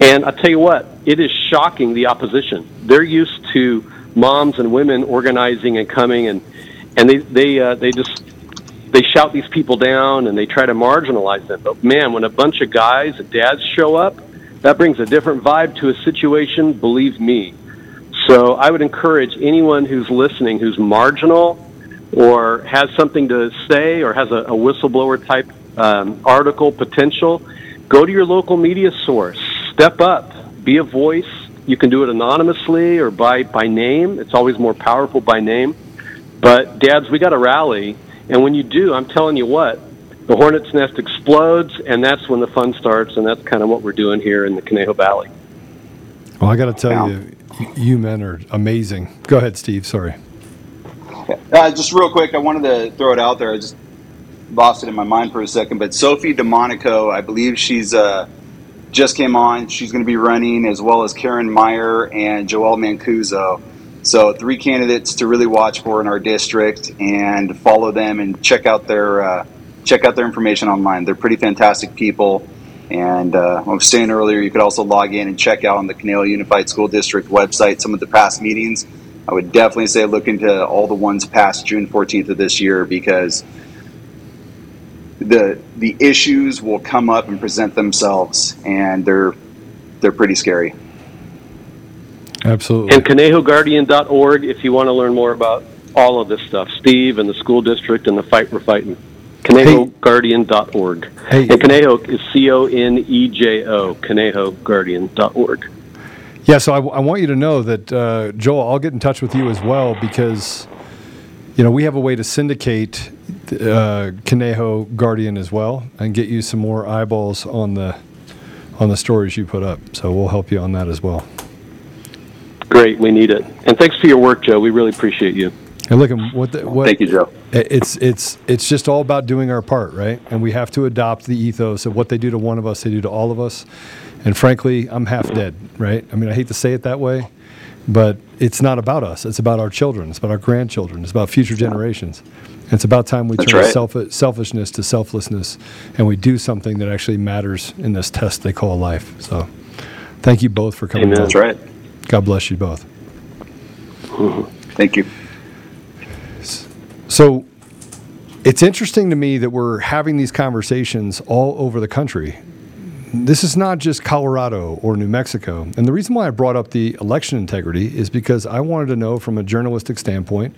F: And I tell you what, it is shocking the opposition. They're used to moms and women organizing and coming and and they they uh, they just they shout these people down and they try to marginalize them. But man, when a bunch of guys and dads show up, that brings a different vibe to a situation, believe me. So I would encourage anyone who's listening who's marginal or has something to say or has a, a whistleblower type um, article potential, go to your local media source. Step up. Be a voice. You can do it anonymously or by, by name. It's always more powerful by name. But, dads, we got to rally. And when you do, I'm telling you what, the hornet's nest explodes, and that's when the fun starts. And that's kind of what we're doing here in the Conejo Valley.
A: Well, I got to tell you, you men are amazing. Go ahead, Steve. Sorry.
E: Uh, just real quick, I wanted to throw it out there. I just lost it in my mind for a second. But Sophie DeMonico, I believe she's uh, just came on. She's going to be running as well as Karen Meyer and Joel Mancuso. So three candidates to really watch for in our district and follow them and check out their uh, check out their information online. They're pretty fantastic people. And uh, I was saying earlier, you could also log in and check out on the Conejo Unified School District website some of the past meetings. I would definitely say look into all the ones past June 14th of this year because the the issues will come up and present themselves, and they're they're pretty scary.
A: Absolutely.
F: And ConejoGuardian.org if you want to learn more about all of this stuff. Steve and the school district and the fight we're fighting. ConejoGuardian.org.
A: Hey.
F: And Conejo is C O N E J O, ConejoGuardian.org.
A: Yeah, so I, I want you to know that, uh, Joel, I'll get in touch with you as well because, you know, we have a way to syndicate uh, Conejo Guardian as well and get you some more eyeballs on the on the stories you put up. So we'll help you on that as well.
F: Great, we need it. And thanks for your work, Joe. We really appreciate you.
A: And look, at what the, what
E: Thank you, Joe.
A: it's it's it's just all about doing our part, right? And we have to adopt the ethos of what they do to one of us, they do to all of us. And frankly, I'm half dead, right? I mean, I hate to say it that way, but it's not about us. It's about our children. It's about our grandchildren. It's about future generations. And it's about time we
E: That's
A: turn
E: right.
A: self- selfishness to selflessness, and we do something that actually matters in this test they call life. So, thank you both for coming.
F: Amen.
E: That's right.
A: God bless you both. Mm-hmm.
E: Thank you.
A: So it's interesting to me that we're having these conversations all over the country. This is not just Colorado or New Mexico. And the reason why I brought up the election integrity is because I wanted to know from a journalistic standpoint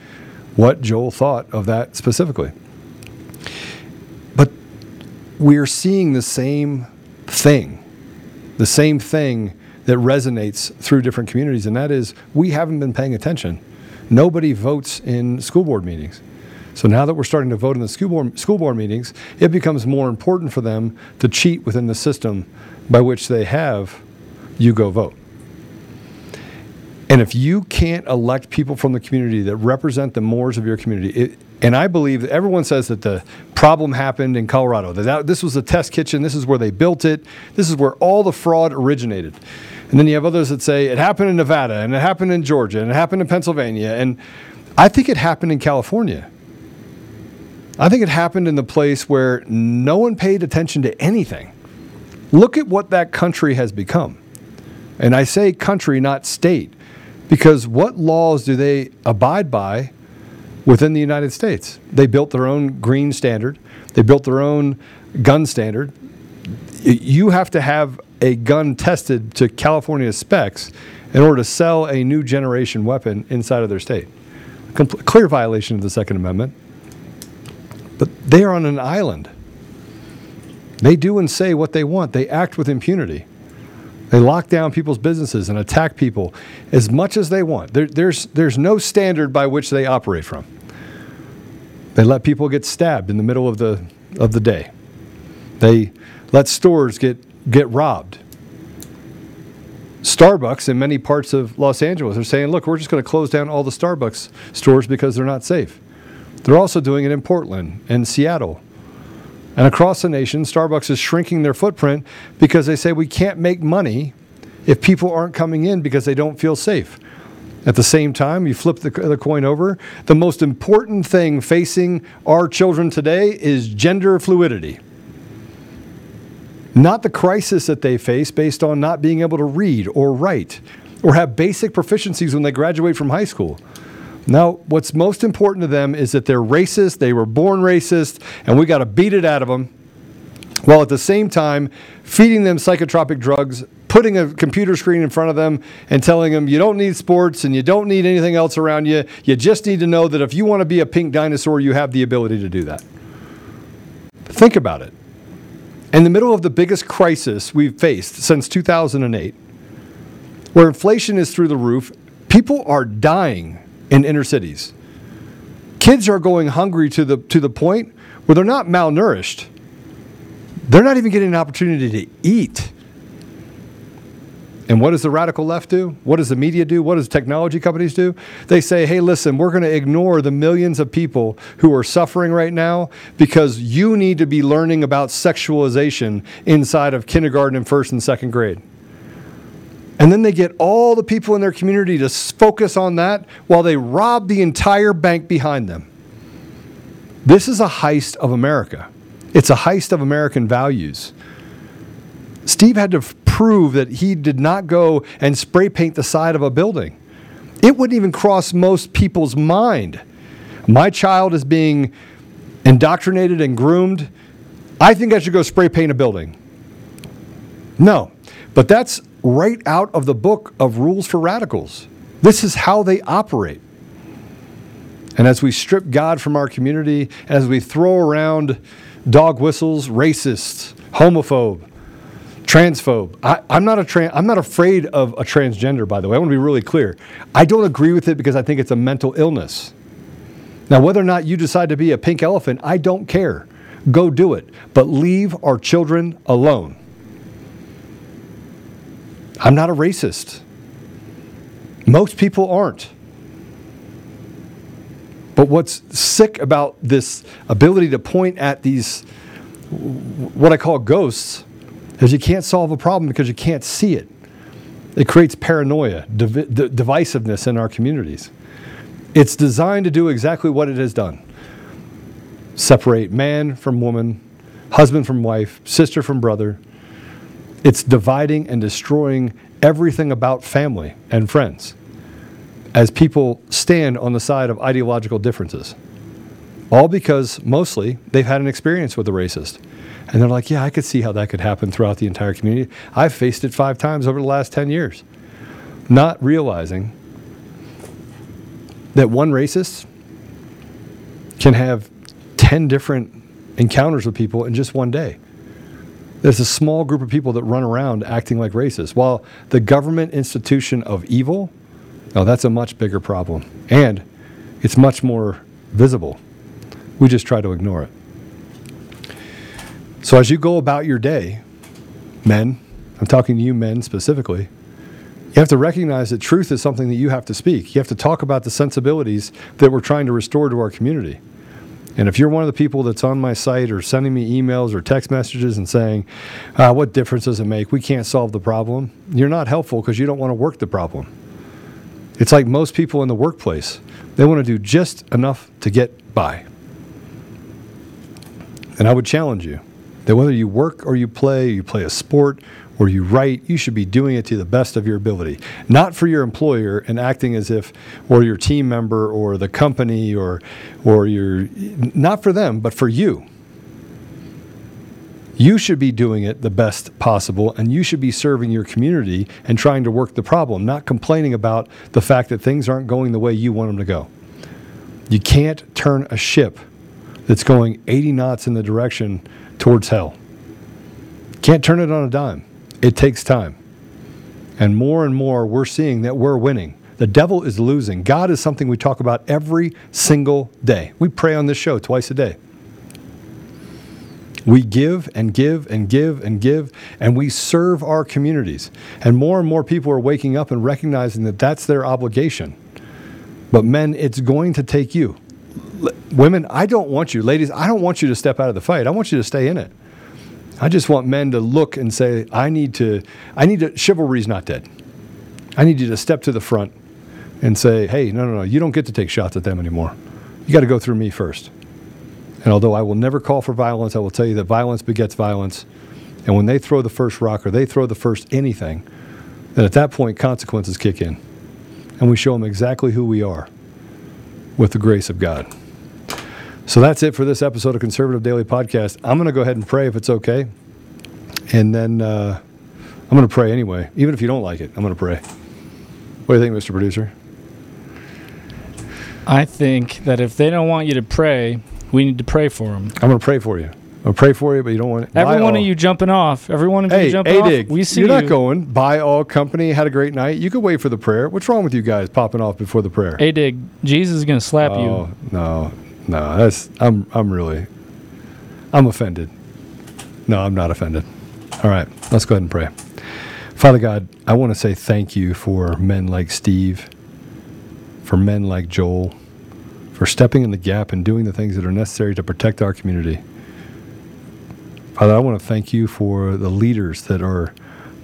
A: what Joel thought of that specifically. But we're seeing the same thing, the same thing that resonates through different communities, and that is we haven't been paying attention. Nobody votes in school board meetings. So now that we're starting to vote in the school board, school board meetings, it becomes more important for them to cheat within the system by which they have you go vote. And if you can't elect people from the community that represent the mores of your community, it, and I believe that everyone says that the problem happened in Colorado, that, that this was the test kitchen, this is where they built it, this is where all the fraud originated. And then you have others that say it happened in Nevada, and it happened in Georgia, and it happened in Pennsylvania. And I think it happened in California. I think it happened in the place where no one paid attention to anything. Look at what that country has become. And I say country, not state, because what laws do they abide by within the United States? They built their own green standard, they built their own gun standard. You have to have a gun tested to California specs in order to sell a new generation weapon inside of their state. Clear violation of the Second Amendment. But they are on an island. They do and say what they want. They act with impunity. They lock down people's businesses and attack people as much as they want. There, there's, there's no standard by which they operate from. They let people get stabbed in the middle of the, of the day. They let stores get, get robbed. Starbucks in many parts of Los Angeles are saying, look, we're just going to close down all the Starbucks stores because they're not safe. They're also doing it in Portland and Seattle. And across the nation, Starbucks is shrinking their footprint because they say we can't make money if people aren't coming in because they don't feel safe. At the same time, you flip the, the coin over. The most important thing facing our children today is gender fluidity. Not the crisis that they face based on not being able to read or write or have basic proficiencies when they graduate from high school. Now, what's most important to them is that they're racist, they were born racist, and we got to beat it out of them, while at the same time feeding them psychotropic drugs, putting a computer screen in front of them, and telling them you don't need sports and you don't need anything else around you. You just need to know that if you want to be a pink dinosaur, you have the ability to do that. Think about it. In the middle of the biggest crisis we've faced since 2008, where inflation is through the roof, people are dying in inner cities. Kids are going hungry to the, to the point where they're not malnourished. They're not even getting an opportunity to eat. And what does the radical left do? What does the media do? What does technology companies do? They say, hey, listen, we're going to ignore the millions of people who are suffering right now because you need to be learning about sexualization inside of kindergarten and first and second grade. And then they get all the people in their community to focus on that while they rob the entire bank behind them. This is a heist of America. It's a heist of American values. Steve had to prove that he did not go and spray paint the side of a building. It wouldn't even cross most people's mind. My child is being indoctrinated and groomed. I think I should go spray paint a building. No, but that's right out of the book of rules for radicals. This is how they operate. And as we strip God from our community, as we throw around dog whistles, racist, homophobe, transphobe. I, am not a tran- I'm not afraid of a transgender, by the way. I want to be really clear. I don't agree with it because I think it's a mental illness. Now, whether or not you decide to be a pink elephant, I don't care. Go do it. But leave our children alone. I'm not a racist. Most people aren't. But what's sick about this ability to point at these, what I call ghosts, is you can't solve a problem because you can't see it. It creates paranoia, div- divisiveness in our communities. It's designed to do exactly what it has done separate man from woman, husband from wife, sister from brother. It's dividing and destroying everything about family and friends as people stand on the side of ideological differences. All because mostly they've had an experience with a racist. And they're like, yeah, I could see how that could happen throughout the entire community. I've faced it five times over the last 10 years. Not realizing that one racist can have 10 different encounters with people in just one day. There's a small group of people that run around acting like racists, while the government institution of evil, oh, that's a much bigger problem. And it's much more visible. We just try to ignore it. So as you go about your day, men, I'm talking to you men specifically, you have to recognize that truth is something that you have to speak. You have to talk about the sensibilities that we're trying to restore to our community. And if you're one of the people that's on my site or sending me emails or text messages and saying, uh, What difference does it make? We can't solve the problem, you're not helpful because you don't want to work the problem. It's like most people in the workplace, they want to do just enough to get by. And I would challenge you that whether you work or you play, you play a sport or you write, you should be doing it to the best of your ability. Not for your employer and acting as if, or your team member or the company or, or your, not for them, but for you. You should be doing it the best possible, and you should be serving your community and trying to work the problem, not complaining about the fact that things aren't going the way you want them to go. You can't turn a ship that's going 80 knots in the direction towards hell. Can't turn it on a dime. It takes time. And more and more, we're seeing that we're winning. The devil is losing. God is something we talk about every single day. We pray on this show twice a day. We give and give and give and give, and we serve our communities. And more and more people are waking up and recognizing that that's their obligation. But men, it's going to take you. L- women, I don't want you, ladies, I don't want you to step out of the fight. I want you to stay in it. I just want men to look and say, I need to, I need to, chivalry's not dead. I need you to step to the front and say, hey, no, no, no, you don't get to take shots at them anymore. You got to go through me first. And although I will never call for violence, I will tell you that violence begets violence. And when they throw the first rock or they throw the first anything, then at that point, consequences kick in. And we show them exactly who we are with the grace of God. So that's it for this episode of Conservative Daily Podcast. I'm going to go ahead and pray if it's okay. And then uh, I'm going to pray anyway. Even if you don't like it, I'm going to pray. What do you think, Mr. Producer?
C: I think that if they don't want you to pray, we need to pray for them.
A: I'm going to pray for you. I'll pray for you, but you don't want it.
C: Every one of you jumping off. Every one of
A: Hey,
C: you jumping
A: A-Dig,
C: off. We see
A: you're not
C: you.
A: going. Buy all company. Had a great night. You could wait for the prayer. What's wrong with you guys popping off before the prayer?
C: Hey, Dig, Jesus is going to slap you.
A: oh,
C: you.
A: no, no. That's I'm I'm really I'm offended. No, I'm not offended. All right, let's go ahead and pray. Father God, I want to say thank you for men like Steve, for men like Joel, for stepping in the gap and doing the things that are necessary to protect our community. Father, I want to thank you for the leaders that are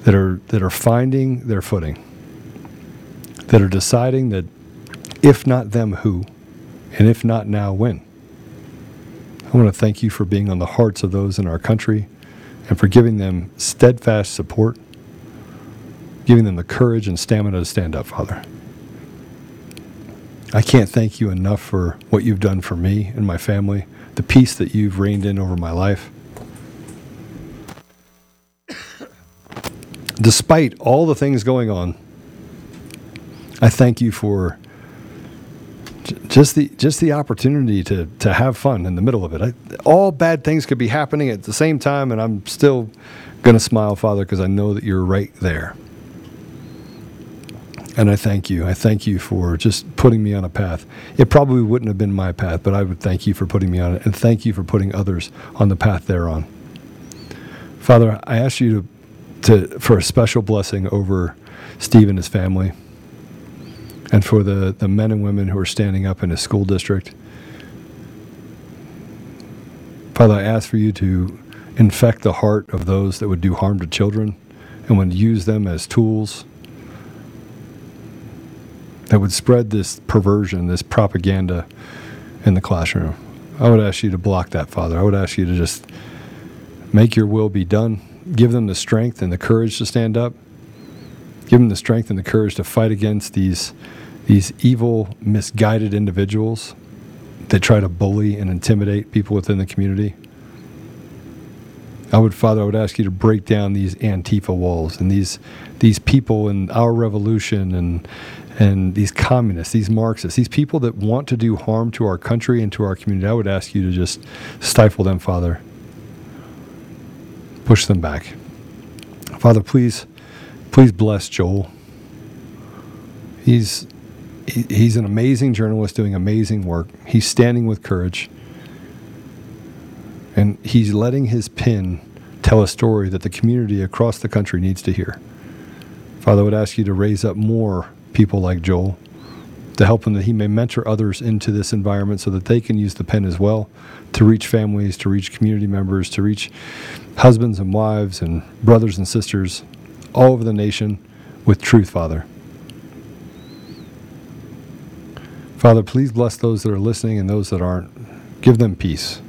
A: that are that are finding their footing, that are deciding that if not them, who, and if not now, when. I want to thank you for being on the hearts of those in our country and for giving them steadfast support, giving them the courage and stamina to stand up, Father. I can't thank you enough for what you've done for me and my family, the peace that you've reigned in over my life. Despite all the things going on, I thank you for just the just the opportunity to to have fun in the middle of it. I, all bad things could be happening at the same time, and I'm still going to smile, Father, because I know that you're right there. And I thank you. I thank you for just putting me on a path. It probably wouldn't have been my path, but I would thank you for putting me on it, and thank you for putting others on the path they're on. Father, I ask you to, to for a special blessing over Steve and his family, and for the, the men and women who are standing up in his school district. Father, I ask for you to infect the heart of those that would do harm to children and would use them as tools that would spread this perversion, this propaganda in the classroom. I would ask you to block that, Father. I would ask you to just make your will be done. Give them the strength and the courage to stand up. Give them the strength and the courage to fight against these, these evil, misguided individuals that try to bully and intimidate people within the community. I would, Father, I would ask you to break down these Antifa walls and these these people in our revolution and and these communists, these Marxists, these people that want to do harm to our country and to our community. I would ask you to just stifle them, Father. Push them back. Father, please, please bless Joel. He's he, he's an amazing journalist doing amazing work. He's standing with courage. And he's letting his pen tell a story that the community across the country needs to hear. Father, I would ask you to raise up more people like Joel to help him that he may mentor others into this environment so that they can use the pen as well to reach families, to reach community members, to reach husbands and wives and brothers and sisters all over the nation with truth, Father. Father, please bless those that are listening and those that aren't. Give them peace.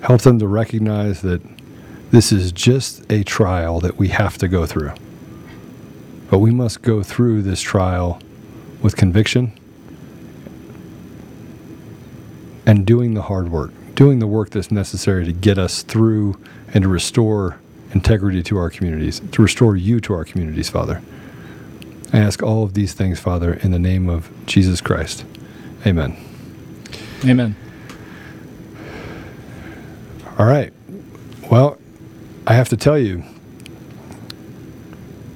A: Help them to recognize that this is just a trial that we have to go through. But we must go through this trial with conviction and doing the hard work, doing the work that's necessary to get us through and to restore integrity to our communities, to restore you to our communities, Father. I ask all of these things, Father, in the name of Jesus Christ. Amen.
C: Amen.
A: All right. Well, I have to tell you,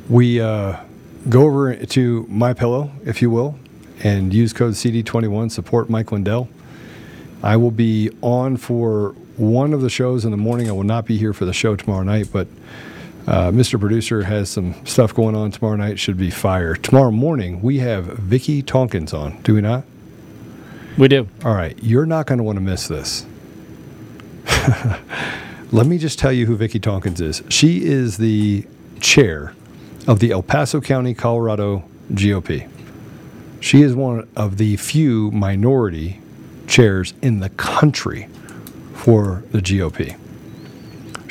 A: we uh, go over to MyPillow, if you will, and use code CD21. Support Mike Lindell. I will be on for one of the shows in the morning. I will not be here for the show tomorrow night, but uh, Mr. Producer has some stuff going on tomorrow night. Should be fire. Tomorrow morning we have Vickie Tonkins on. Do we not?
C: We do.
A: All right, you're not going to want to miss this. [LAUGHS] Let me just tell you who Vickie Tonkins is. She is the chair of the El Paso County, Colorado GOP. She is one of the few minority chairs in the country for the GOP.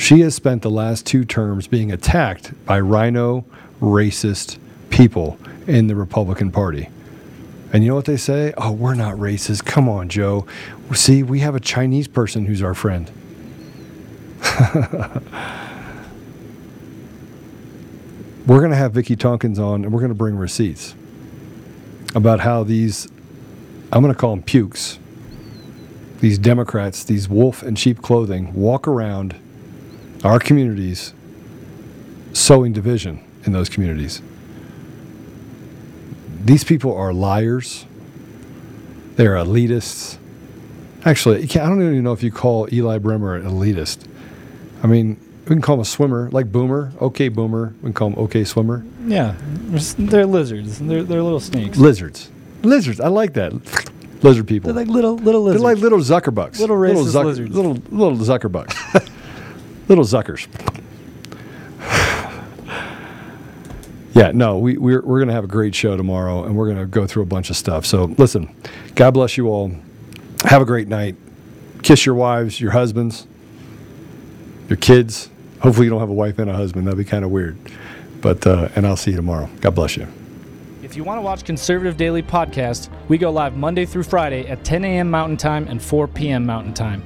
A: She has spent the last two terms being attacked by RINO racist people in the Republican Party. And you know what they say? Oh, we're not racist. Come on, Joe. See, we have a Chinese person who's our friend. [LAUGHS] we're going to have Vickie Tonkins on and we're going to bring receipts about how these, I'm going to call them pukes, these Democrats, these wolf and sheep clothing, walk around our communities sowing division in those communities. These people are liars. They're elitists. Actually, I don't even know if you call Eli Bremer an elitist. I mean, we can call him a swimmer, like Boomer. Okay, Boomer. We can call him Okay Swimmer.
C: Yeah, they're lizards. They're, they're little snakes.
A: Lizards. Lizards. I like that. Lizard people.
C: They're like little little lizards.
A: They're like little zuckerbucks.
C: Little racist lizards.
A: Little little zuckerbucks. [LAUGHS] little zuckers. [SIGHS] yeah, no, we, we're, we're going to have a great show tomorrow, and we're going to go through a bunch of stuff. So listen, God bless you all. Have a great night. Kiss your wives, your husbands, your kids. Hopefully, you don't have a wife and a husband. That'd be kind of weird. But uh, and I'll see you tomorrow. God bless you.
C: If you want to watch Conservative Daily Podcast, we go live Monday through Friday at 10 a.m. Mountain Time and 4 p.m. Mountain Time.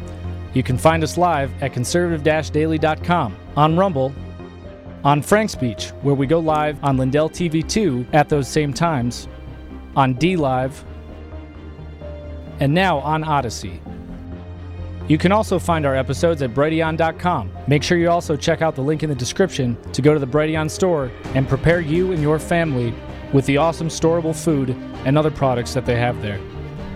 C: You can find us live at conservative-daily.com, on Rumble, on Frank Speech, where we go live on Lindell TV 2 at those same times, on DLive, and now on Odysee. You can also find our episodes at Brighteon.com. Make sure you also check out the link in the description to go to the Brighteon store and prepare you and your family with the awesome storable food and other products that they have there.